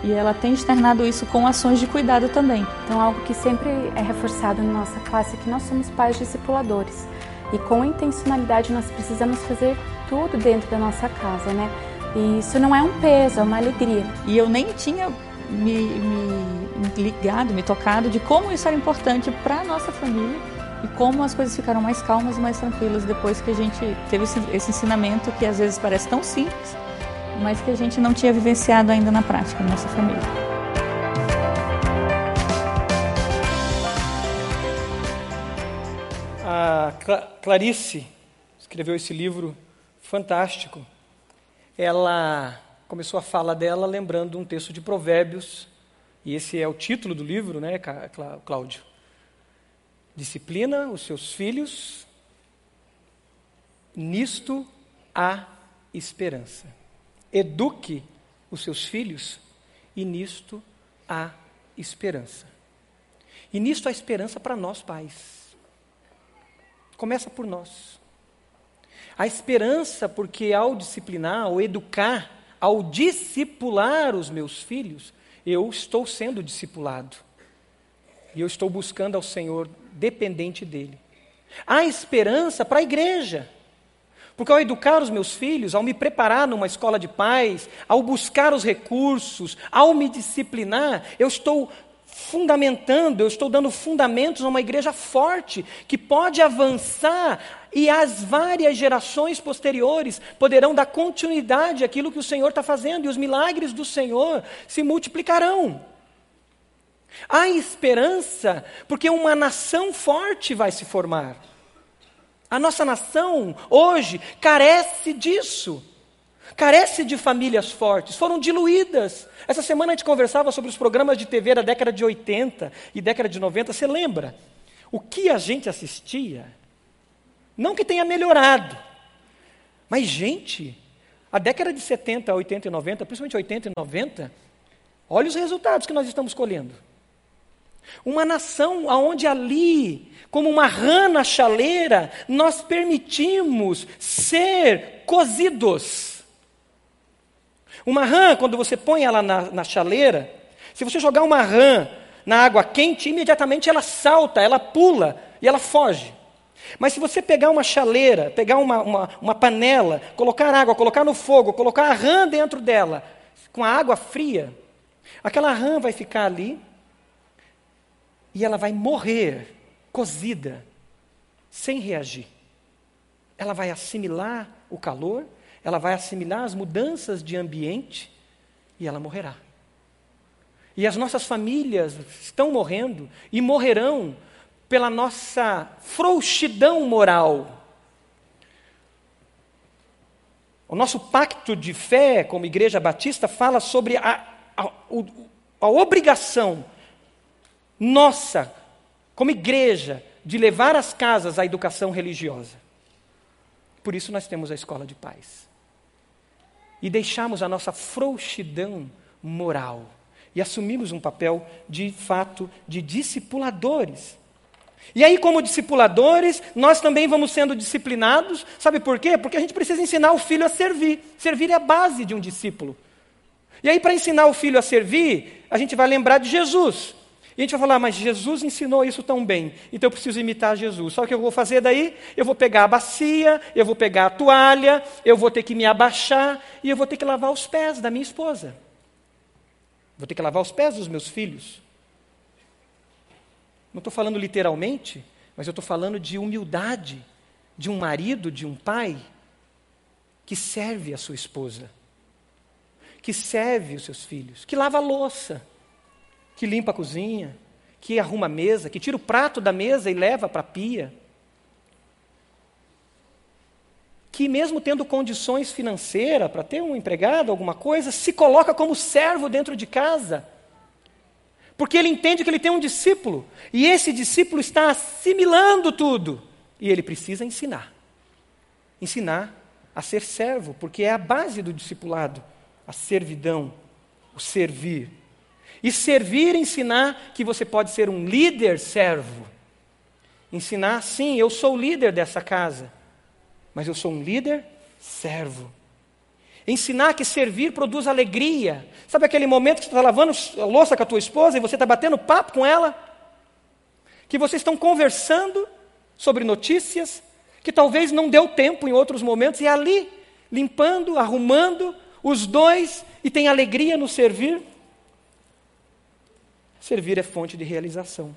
E ela tem externado isso com ações de cuidado também. Então, algo que sempre é reforçado na nossa classe é que nós somos pais discipuladores. E com intencionalidade nós precisamos fazer tudo dentro da nossa casa, né? E isso não é um peso, é uma alegria. E eu nem tinha me, me ligado, me tocado de como isso era importante para a nossa família e como as coisas ficaram mais calmas e mais tranquilas depois que a gente teve esse, esse ensinamento que às vezes parece tão simples, mas que a gente não tinha vivenciado ainda na prática na nossa família. A Clarice escreveu esse livro fantástico ela começou a fala dela lembrando um texto de Provérbios, e esse é o título do livro, né, Cláudio? Disciplina os seus filhos, nisto há esperança. Eduque os seus filhos, e nisto há esperança. E nisto há esperança para nós pais. Começa por nós. A esperança, porque ao disciplinar, ao educar, ao discipular os meus filhos, eu estou sendo discipulado. E eu estou buscando ao Senhor dependente dele. Há esperança para a igreja. Porque ao educar os meus filhos, ao me preparar numa escola de paz, ao buscar os recursos, ao me disciplinar, eu estou fundamentando, eu estou dando fundamentos a uma igreja forte, que pode avançar e as várias gerações posteriores poderão dar continuidade àquilo que o Senhor está fazendo, e os milagres do Senhor se multiplicarão. Há esperança, porque uma nação forte vai se formar. A nossa nação, hoje, carece disso carece de famílias fortes, foram diluídas. Essa semana a gente conversava sobre os programas de TV da década de 80 e década de 90, você lembra? O que a gente assistia? Não que tenha melhorado, mas, gente, a década de 70, 80 e 90, principalmente 80 e 90, olha os resultados que nós estamos colhendo. Uma nação onde ali, como uma rã na chaleira, nós permitimos ser cozidos uma rã, quando você põe ela na, na chaleira, se você jogar uma rã na água quente, imediatamente ela salta, ela pula e ela foge. Mas se você pegar uma chaleira, pegar uma, uma, uma, panela, colocar água, colocar no fogo, colocar a rã dentro dela, com a água fria, aquela rã vai ficar ali e ela vai morrer, cozida, sem reagir. Ela vai assimilar o calor, ela vai assimilar as mudanças de ambiente e ela morrerá. E as nossas famílias estão morrendo e morrerão pela nossa frouxidão moral. O nosso pacto de fé como Igreja Batista fala sobre a, a, a obrigação nossa, como igreja, de levar as casas à educação religiosa. Por isso nós temos a escola de paz. E deixamos a nossa frouxidão moral e assumimos um papel de fato de discipuladores. E aí, como discipuladores, nós também vamos sendo disciplinados, sabe por quê? Porque a gente precisa ensinar o filho a servir. Servir é a base de um discípulo. E aí, para ensinar o filho a servir, a gente vai lembrar de Jesus. E a gente vai falar, mas Jesus ensinou isso tão bem, então eu preciso imitar Jesus. O que eu vou fazer daí? Eu vou pegar a bacia, eu vou pegar a toalha, eu vou ter que me abaixar e eu vou ter que lavar os pés da minha esposa. Vou ter que lavar os pés dos meus filhos. Não estou falando literalmente, mas eu estou falando de humildade de um marido, de um pai, que serve a sua esposa, que serve os seus filhos, que lava a louça, que limpa a cozinha, que arruma a mesa, que tira o prato da mesa e leva para a pia. Que, mesmo tendo condições financeiras para ter um empregado, alguma coisa, se coloca como servo dentro de casa porque ele entende que ele tem um discípulo, e esse discípulo está assimilando tudo, e ele precisa ensinar. Ensinar a ser servo, porque é a base do discipulado, a servidão, o servir. E servir, ensinar que você pode ser um líder servo. Ensinar, sim, eu sou líder dessa casa, mas eu sou um líder servo. Ensinar que servir produz alegria. Sabe aquele momento que você está lavando a louça com a tua esposa e você está batendo papo com ela? Que vocês estão conversando sobre notícias, que talvez não deu tempo em outros momentos, e é ali, limpando, arrumando, os dois, e tem alegria no servir. Servir é fonte de realização.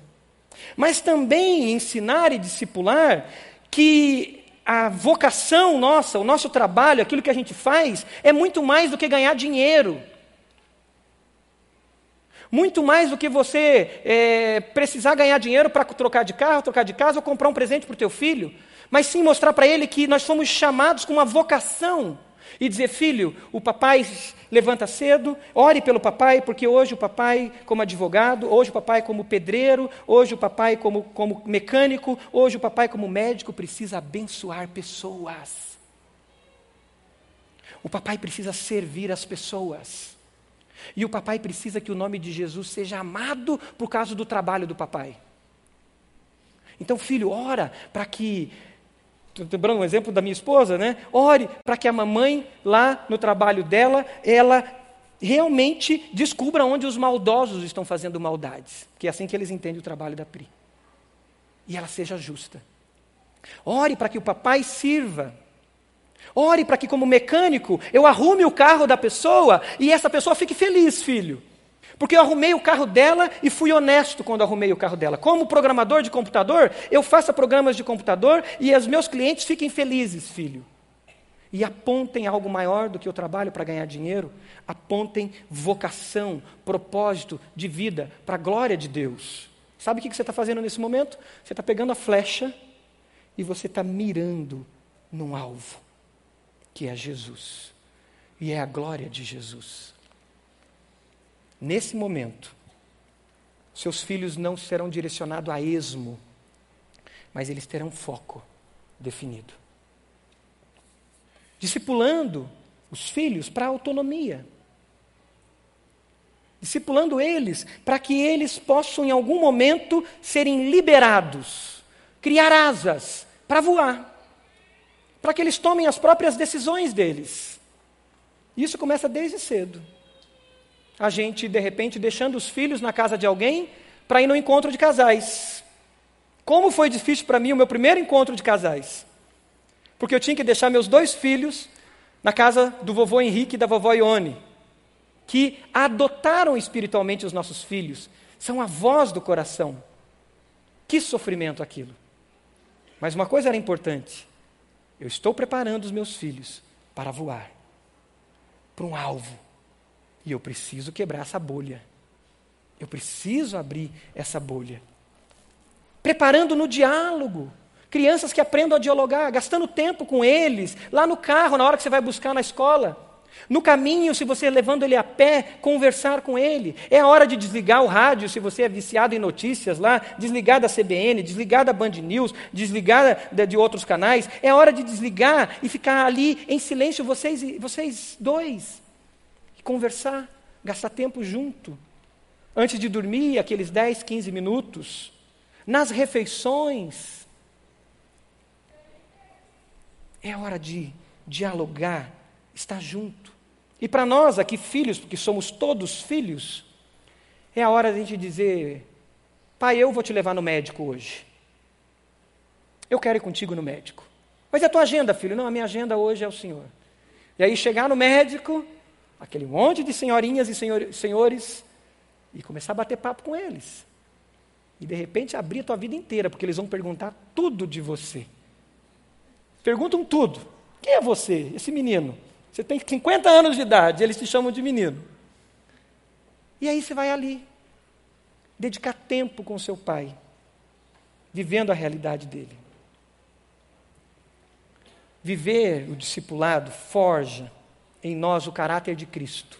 Mas também ensinar e discipular que a vocação nossa, o nosso trabalho, aquilo que a gente faz, é muito mais do que ganhar dinheiro. Muito mais do que você é, precisar ganhar dinheiro para trocar de carro, trocar de casa ou comprar um presente para o teu filho. Mas sim mostrar para ele que nós fomos chamados com uma vocação e dizer: filho, o papai levanta cedo, ore pelo papai, porque hoje o papai, como advogado, hoje o papai, como pedreiro, hoje o papai, como, como mecânico, hoje o papai, como médico, precisa abençoar pessoas. O papai precisa servir as pessoas. E o papai precisa que o nome de Jesus seja amado por causa do trabalho do papai. Então, filho, ora para que lembrando um exemplo da minha esposa, né? Ore para que a mamãe, lá no trabalho dela, ela realmente descubra onde os maldosos estão fazendo maldades. Que é assim que eles entendem o trabalho da Pri. E ela seja justa. Ore para que o papai sirva. Ore para que, como mecânico, eu arrume o carro da pessoa e essa pessoa fique feliz, filho. Porque eu arrumei o carro dela e fui honesto quando arrumei o carro dela. Como programador de computador, eu faço programas de computador e os meus clientes fiquem felizes, filho. E apontem algo maior do que o trabalho para ganhar dinheiro. Apontem vocação, propósito de vida para a glória de Deus. Sabe o que você está fazendo nesse momento? Você está pegando a flecha e você está mirando num alvo, que é Jesus. E é a glória de Jesus. Nesse momento, seus filhos não serão direcionados a esmo, mas eles terão foco definido. Discipulando os filhos para a autonomia. Discipulando eles para que eles possam, em algum momento, serem liberados, criar asas para voar, para que eles tomem as próprias decisões deles. Isso começa desde cedo a gente, de repente, deixando os filhos na casa de alguém para ir no encontro de casais. Como foi difícil para mim o meu primeiro encontro de casais. Porque eu tinha que deixar meus dois filhos na casa do vovô Henrique e da vovó Ione, que adotaram espiritualmente os nossos filhos, são a voz do coração. Que sofrimento aquilo. Mas uma coisa era importante: eu estou preparando os meus filhos para voar para um alvo. E eu preciso quebrar essa bolha. Eu preciso abrir essa bolha. Preparando no diálogo. Crianças que aprendam a dialogar, gastando tempo com eles, lá no carro, na hora que você vai buscar na escola. No caminho, se você levando ele a pé, conversar com ele. É a hora de desligar o rádio, se você é viciado em notícias lá, desligar da CBN, desligar da Band News, desligar de outros canais. É a hora de desligar e ficar ali em silêncio, vocês, vocês dois. Conversar, gastar tempo junto. Antes de dormir, aqueles 10, 15 minutos. Nas refeições. É hora de dialogar, estar junto. E para nós aqui, filhos, porque somos todos filhos, é a hora de a gente dizer: Pai, eu vou te levar no médico hoje. Eu quero ir contigo no médico. Mas é a tua agenda, filho? Não, a minha agenda hoje é o Senhor. E aí chegar no médico, aquele monte de senhorinhas e senhor, senhores, e começar a bater papo com eles. E de repente abrir a tua vida inteira, porque eles vão perguntar tudo de você. Perguntam tudo. Quem é você, esse menino? Você tem 50 anos de idade, eles te chamam de menino. E aí você vai ali, dedicar tempo com seu pai, vivendo a realidade dele. Viver o discipulado forja em nós o caráter de Cristo.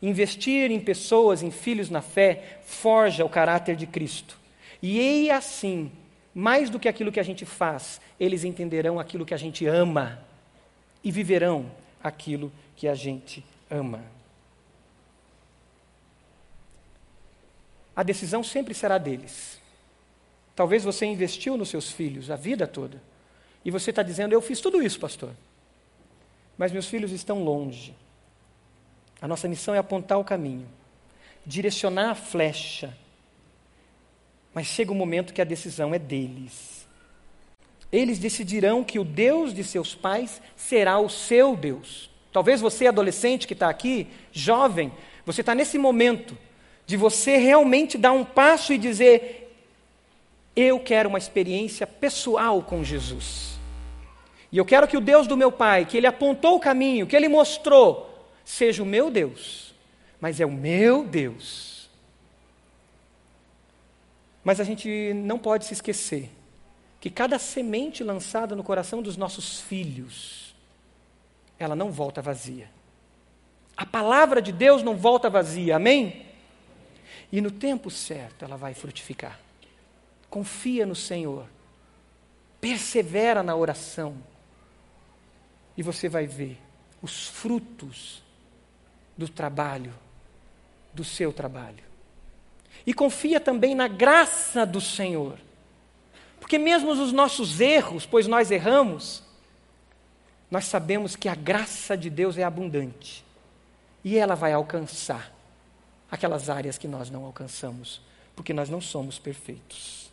Investir em pessoas, em filhos na fé, forja o caráter de Cristo. E assim, mais do que aquilo que a gente faz, eles entenderão aquilo que a gente ama e viverão aquilo que a gente ama. A decisão sempre será deles. Talvez você investiu nos seus filhos a vida toda. E você está dizendo: Eu fiz tudo isso, pastor. Mas meus filhos estão longe. A nossa missão é apontar o caminho, direcionar a flecha. Mas chega um momento que a decisão é deles. Eles decidirão que o Deus de seus pais será o seu Deus. Talvez você, adolescente que está aqui, jovem, você está nesse momento de você realmente dar um passo e dizer: Eu quero uma experiência pessoal com Jesus. E eu quero que o Deus do meu pai, que ele apontou o caminho, que ele mostrou, seja o meu Deus, mas é o meu Deus. Mas a gente não pode se esquecer que cada semente lançada no coração dos nossos filhos, ela não volta vazia. A palavra de Deus não volta vazia, amém? E no tempo certo ela vai frutificar. Confia no Senhor, persevera na oração, e você vai ver os frutos do trabalho, do seu trabalho. E confia também na graça do Senhor. Porque mesmo os nossos erros, pois nós erramos, nós sabemos que a graça de Deus é abundante. E ela vai alcançar aquelas áreas que nós não alcançamos, porque nós não somos perfeitos.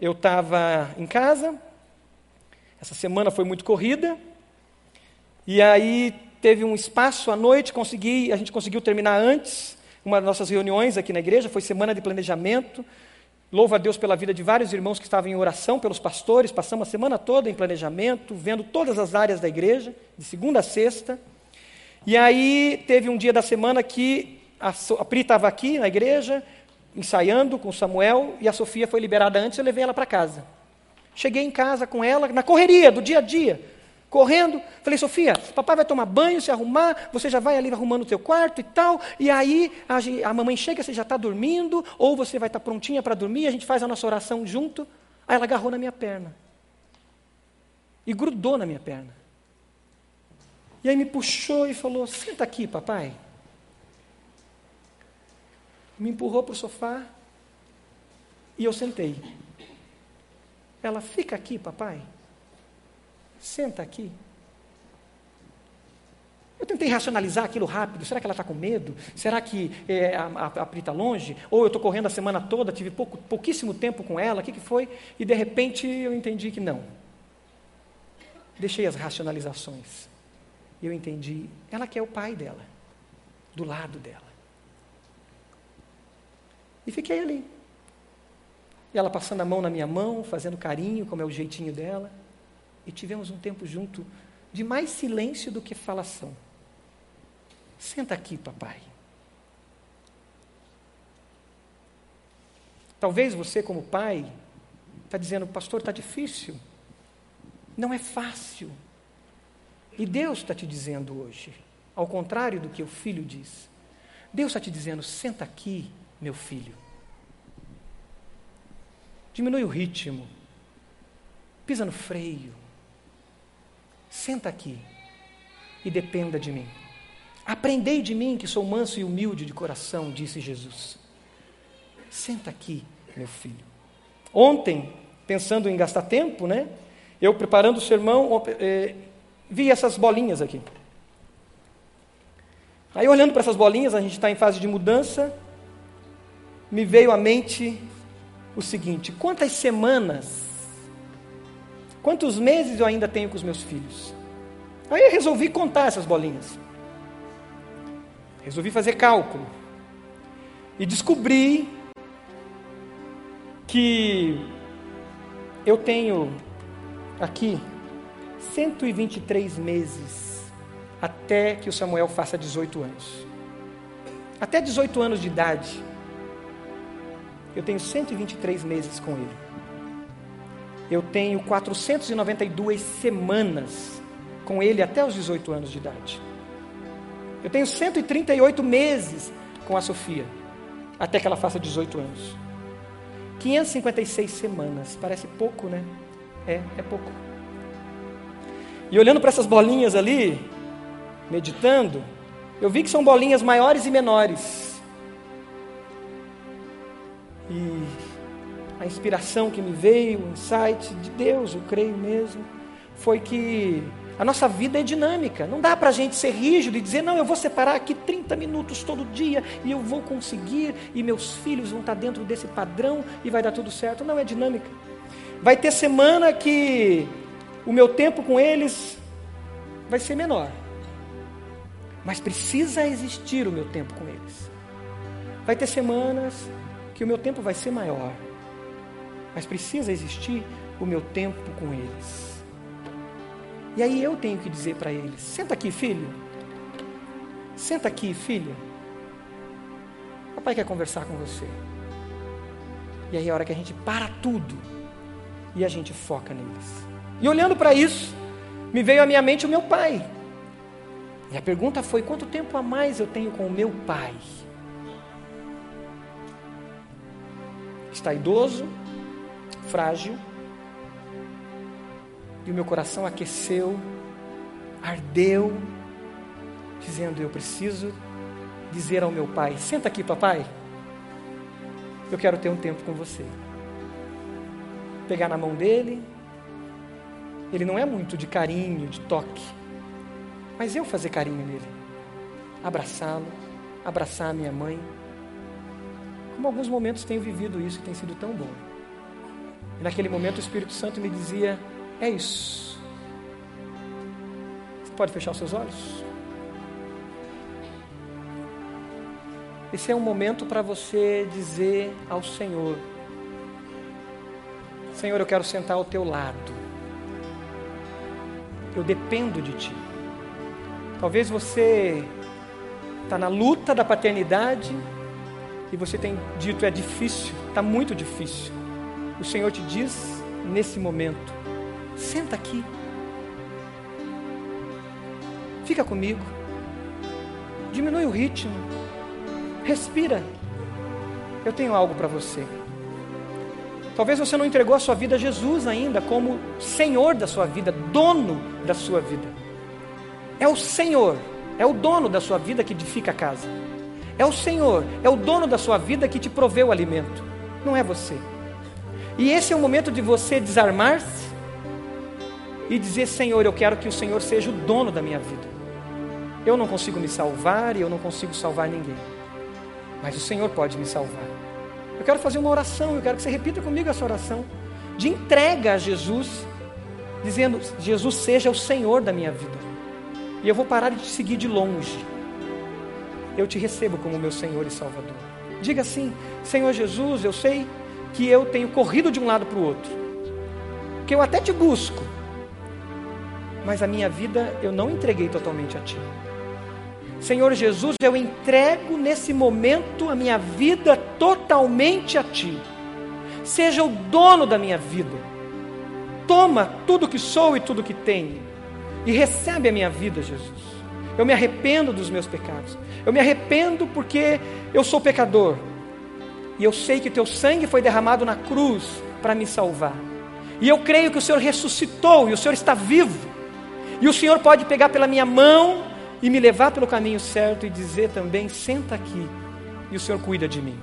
Eu estava em casa, essa semana foi muito corrida, e aí teve um espaço à noite, consegui, a gente conseguiu terminar antes, uma das nossas reuniões aqui na igreja, foi semana de planejamento, Louvo a Deus pela vida de vários irmãos que estavam em oração pelos pastores. Passamos a semana toda em planejamento, vendo todas as áreas da igreja, de segunda a sexta. E aí teve um dia da semana que a, a Pri estava aqui na igreja, ensaiando com o Samuel, e a Sofia foi liberada antes, eu levei ela para casa. Cheguei em casa com ela, na correria do dia a dia correndo. Falei, Sofia, papai vai tomar banho, se arrumar, você já vai ali arrumando o teu quarto e tal. E aí a, a mamãe chega, você já está dormindo, ou você vai estar tá prontinha para dormir, a gente faz a nossa oração junto. Aí ela agarrou na minha perna. E grudou na minha perna. E aí me puxou e falou: Senta aqui, papai. Me empurrou para o sofá e eu sentei. Ela, fica aqui, papai. Senta aqui. Eu tentei racionalizar aquilo rápido. Será que ela está com medo? Será que é, a, a, a Pri está longe? Ou eu estou correndo a semana toda, tive pouco, pouquíssimo tempo com ela, o que, que foi? E de repente eu entendi que não. Deixei as racionalizações. E eu entendi, ela quer o pai dela, do lado dela. E fiquei ali. E ela passando a mão na minha mão, fazendo carinho, como é o jeitinho dela. E tivemos um tempo junto de mais silêncio do que falação. Senta aqui, papai. Talvez você, como pai, está dizendo, pastor, está difícil. Não é fácil. E Deus está te dizendo hoje, ao contrário do que o filho diz. Deus está te dizendo: senta aqui, meu filho. Diminui o ritmo. Pisa no freio. Senta aqui e dependa de mim. Aprendei de mim que sou manso e humilde de coração, disse Jesus. Senta aqui, meu filho. Ontem, pensando em gastar tempo, né? Eu preparando o sermão, eh, vi essas bolinhas aqui. Aí olhando para essas bolinhas, a gente está em fase de mudança, me veio à mente o seguinte: quantas semanas, quantos meses eu ainda tenho com os meus filhos? Aí eu resolvi contar essas bolinhas. Resolvi fazer cálculo. E descobri que eu tenho aqui 123 meses até que o Samuel faça 18 anos. Até 18 anos de idade, eu tenho 123 meses com ele. Eu tenho 492 semanas com ele até os 18 anos de idade. Eu tenho 138 meses com a Sofia, até que ela faça 18 anos. 556 semanas, parece pouco, né? É, é pouco. E olhando para essas bolinhas ali, meditando, eu vi que são bolinhas maiores e menores. E a inspiração que me veio, o insight de Deus, eu creio mesmo, foi que a nossa vida é dinâmica. Não dá para a gente ser rígido e dizer, não, eu vou separar aqui 30 minutos todo dia e eu vou conseguir e meus filhos vão estar dentro desse padrão e vai dar tudo certo. Não, é dinâmica. Vai ter semana que o meu tempo com eles vai ser menor. Mas precisa existir o meu tempo com eles. Vai ter semanas que o meu tempo vai ser maior, mas precisa existir o meu tempo com eles. E aí eu tenho que dizer para eles: senta aqui, filho. Senta aqui, filha. Papai quer conversar com você. E aí é a hora que a gente para tudo e a gente foca neles. E olhando para isso, me veio à minha mente o meu pai. E a pergunta foi: quanto tempo a mais eu tenho com o meu pai? Está idoso, frágil, e o meu coração aqueceu, ardeu, dizendo: Eu preciso dizer ao meu pai: Senta aqui, papai, eu quero ter um tempo com você. Pegar na mão dele, ele não é muito de carinho, de toque, mas eu fazer carinho nele, abraçá-lo, abraçar a minha mãe como alguns momentos tenho vivido isso e tem sido tão bom. E naquele momento o Espírito Santo me dizia: É isso. Você pode fechar os seus olhos? Esse é um momento para você dizer ao Senhor: Senhor, eu quero sentar ao teu lado. Eu dependo de ti. Talvez você está na luta da paternidade e você tem dito é difícil, está muito difícil. O Senhor te diz nesse momento: senta aqui, fica comigo, diminui o ritmo, respira. Eu tenho algo para você. Talvez você não entregou a sua vida a Jesus ainda como Senhor da sua vida, dono da sua vida. É o Senhor, é o dono da sua vida que edifica a casa. É o Senhor, é o dono da sua vida que te proveu o alimento, não é você. E esse é o momento de você desarmar-se e dizer: Senhor, eu quero que o Senhor seja o dono da minha vida. Eu não consigo me salvar e eu não consigo salvar ninguém. Mas o Senhor pode me salvar. Eu quero fazer uma oração, eu quero que você repita comigo essa oração de entrega a Jesus, dizendo: Jesus seja o Senhor da minha vida. E eu vou parar de te seguir de longe. Eu te recebo como meu Senhor e Salvador. Diga assim: Senhor Jesus, eu sei que eu tenho corrido de um lado para o outro, que eu até te busco, mas a minha vida eu não entreguei totalmente a Ti. Senhor Jesus, eu entrego nesse momento a minha vida totalmente a Ti. Seja o dono da minha vida. Toma tudo que sou e tudo que tenho e recebe a minha vida, Jesus. Eu me arrependo dos meus pecados. Eu me arrependo porque eu sou pecador. E eu sei que teu sangue foi derramado na cruz para me salvar. E eu creio que o Senhor ressuscitou e o Senhor está vivo. E o Senhor pode pegar pela minha mão e me levar pelo caminho certo e dizer também: senta aqui e o Senhor cuida de mim.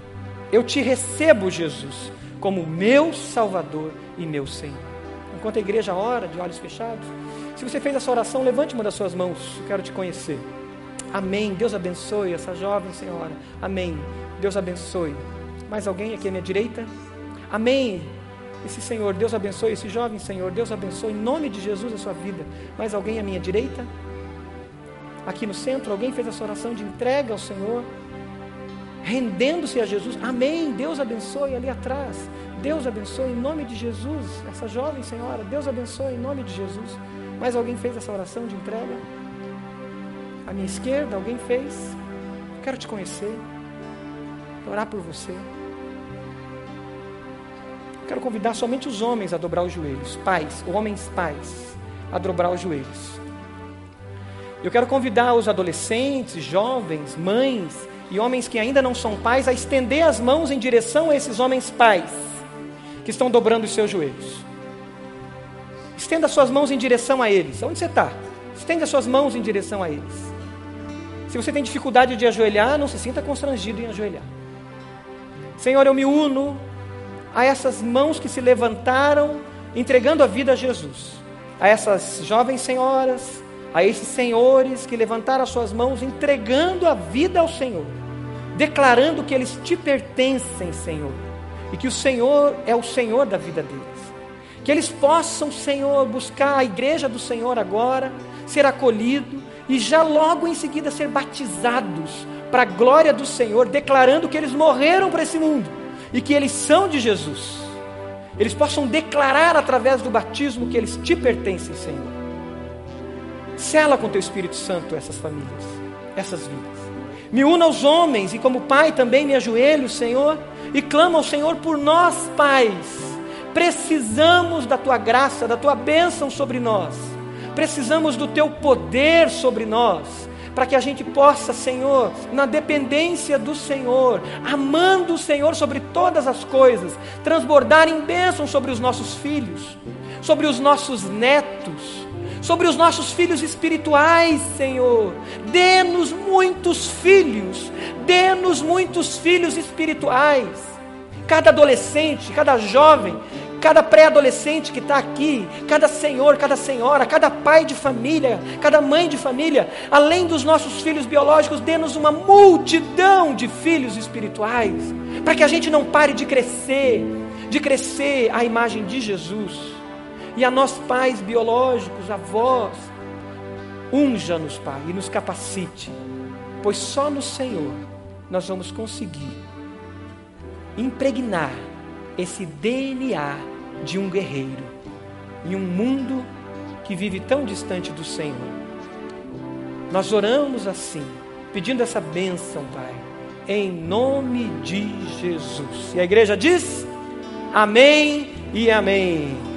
Eu te recebo, Jesus, como meu Salvador e meu Senhor. Enquanto a igreja ora, de olhos fechados, se você fez essa oração, levante uma das suas mãos, eu quero te conhecer. Amém. Deus abençoe essa jovem senhora. Amém. Deus abençoe. Mais alguém aqui à minha direita? Amém. Esse Senhor, Deus abençoe esse jovem Senhor, Deus abençoe em nome de Jesus a sua vida. Mais alguém à minha direita? aqui no centro, alguém fez essa oração de entrega ao Senhor, rendendo-se a Jesus. Amém. Deus abençoe ali atrás. Deus abençoe em nome de Jesus. Essa jovem senhora, Deus abençoe em nome de Jesus. Mais alguém fez essa oração de entrega? À minha esquerda, alguém fez? Quero te conhecer. Orar por você. Quero convidar somente os homens a dobrar os joelhos. Pais, homens pais, a dobrar os joelhos. Eu quero convidar os adolescentes, jovens, mães e homens que ainda não são pais a estender as mãos em direção a esses homens pais que estão dobrando os seus joelhos. Estenda suas mãos em direção a eles. Onde você está? Estenda suas mãos em direção a eles. Se você tem dificuldade de ajoelhar, não se sinta constrangido em ajoelhar. Senhor, eu me uno a essas mãos que se levantaram entregando a vida a Jesus. A essas jovens senhoras, a esses senhores que levantaram as suas mãos, entregando a vida ao Senhor, declarando que eles te pertencem, Senhor, e que o Senhor é o Senhor da vida deles. Que eles possam, Senhor, buscar a igreja do Senhor agora, ser acolhido e já logo em seguida ser batizados para a glória do Senhor, declarando que eles morreram para esse mundo e que eles são de Jesus. Eles possam declarar através do batismo que eles te pertencem, Senhor. Sela com teu Espírito Santo essas famílias, essas vidas. Me una aos homens e como pai também me ajoelho, Senhor, e clamo ao Senhor por nós, pais. Precisamos da tua graça, da tua bênção sobre nós. Precisamos do teu poder sobre nós, para que a gente possa, Senhor, na dependência do Senhor, amando o Senhor sobre todas as coisas, transbordar em bênção sobre os nossos filhos, sobre os nossos netos, sobre os nossos filhos espirituais, Senhor. Dê-nos muitos filhos, dê-nos muitos filhos espirituais. Cada adolescente, cada jovem, cada pré-adolescente que está aqui, cada senhor, cada senhora, cada pai de família, cada mãe de família, além dos nossos filhos biológicos, dê-nos uma multidão de filhos espirituais, para que a gente não pare de crescer, de crescer à imagem de Jesus. E a nós, pais biológicos, avós, unja-nos, Pai, e nos capacite, pois só no Senhor nós vamos conseguir impregnar esse DNA de um guerreiro em um mundo que vive tão distante do Senhor. Nós oramos assim, pedindo essa bênção, Pai, em nome de Jesus. E a igreja diz: Amém e Amém.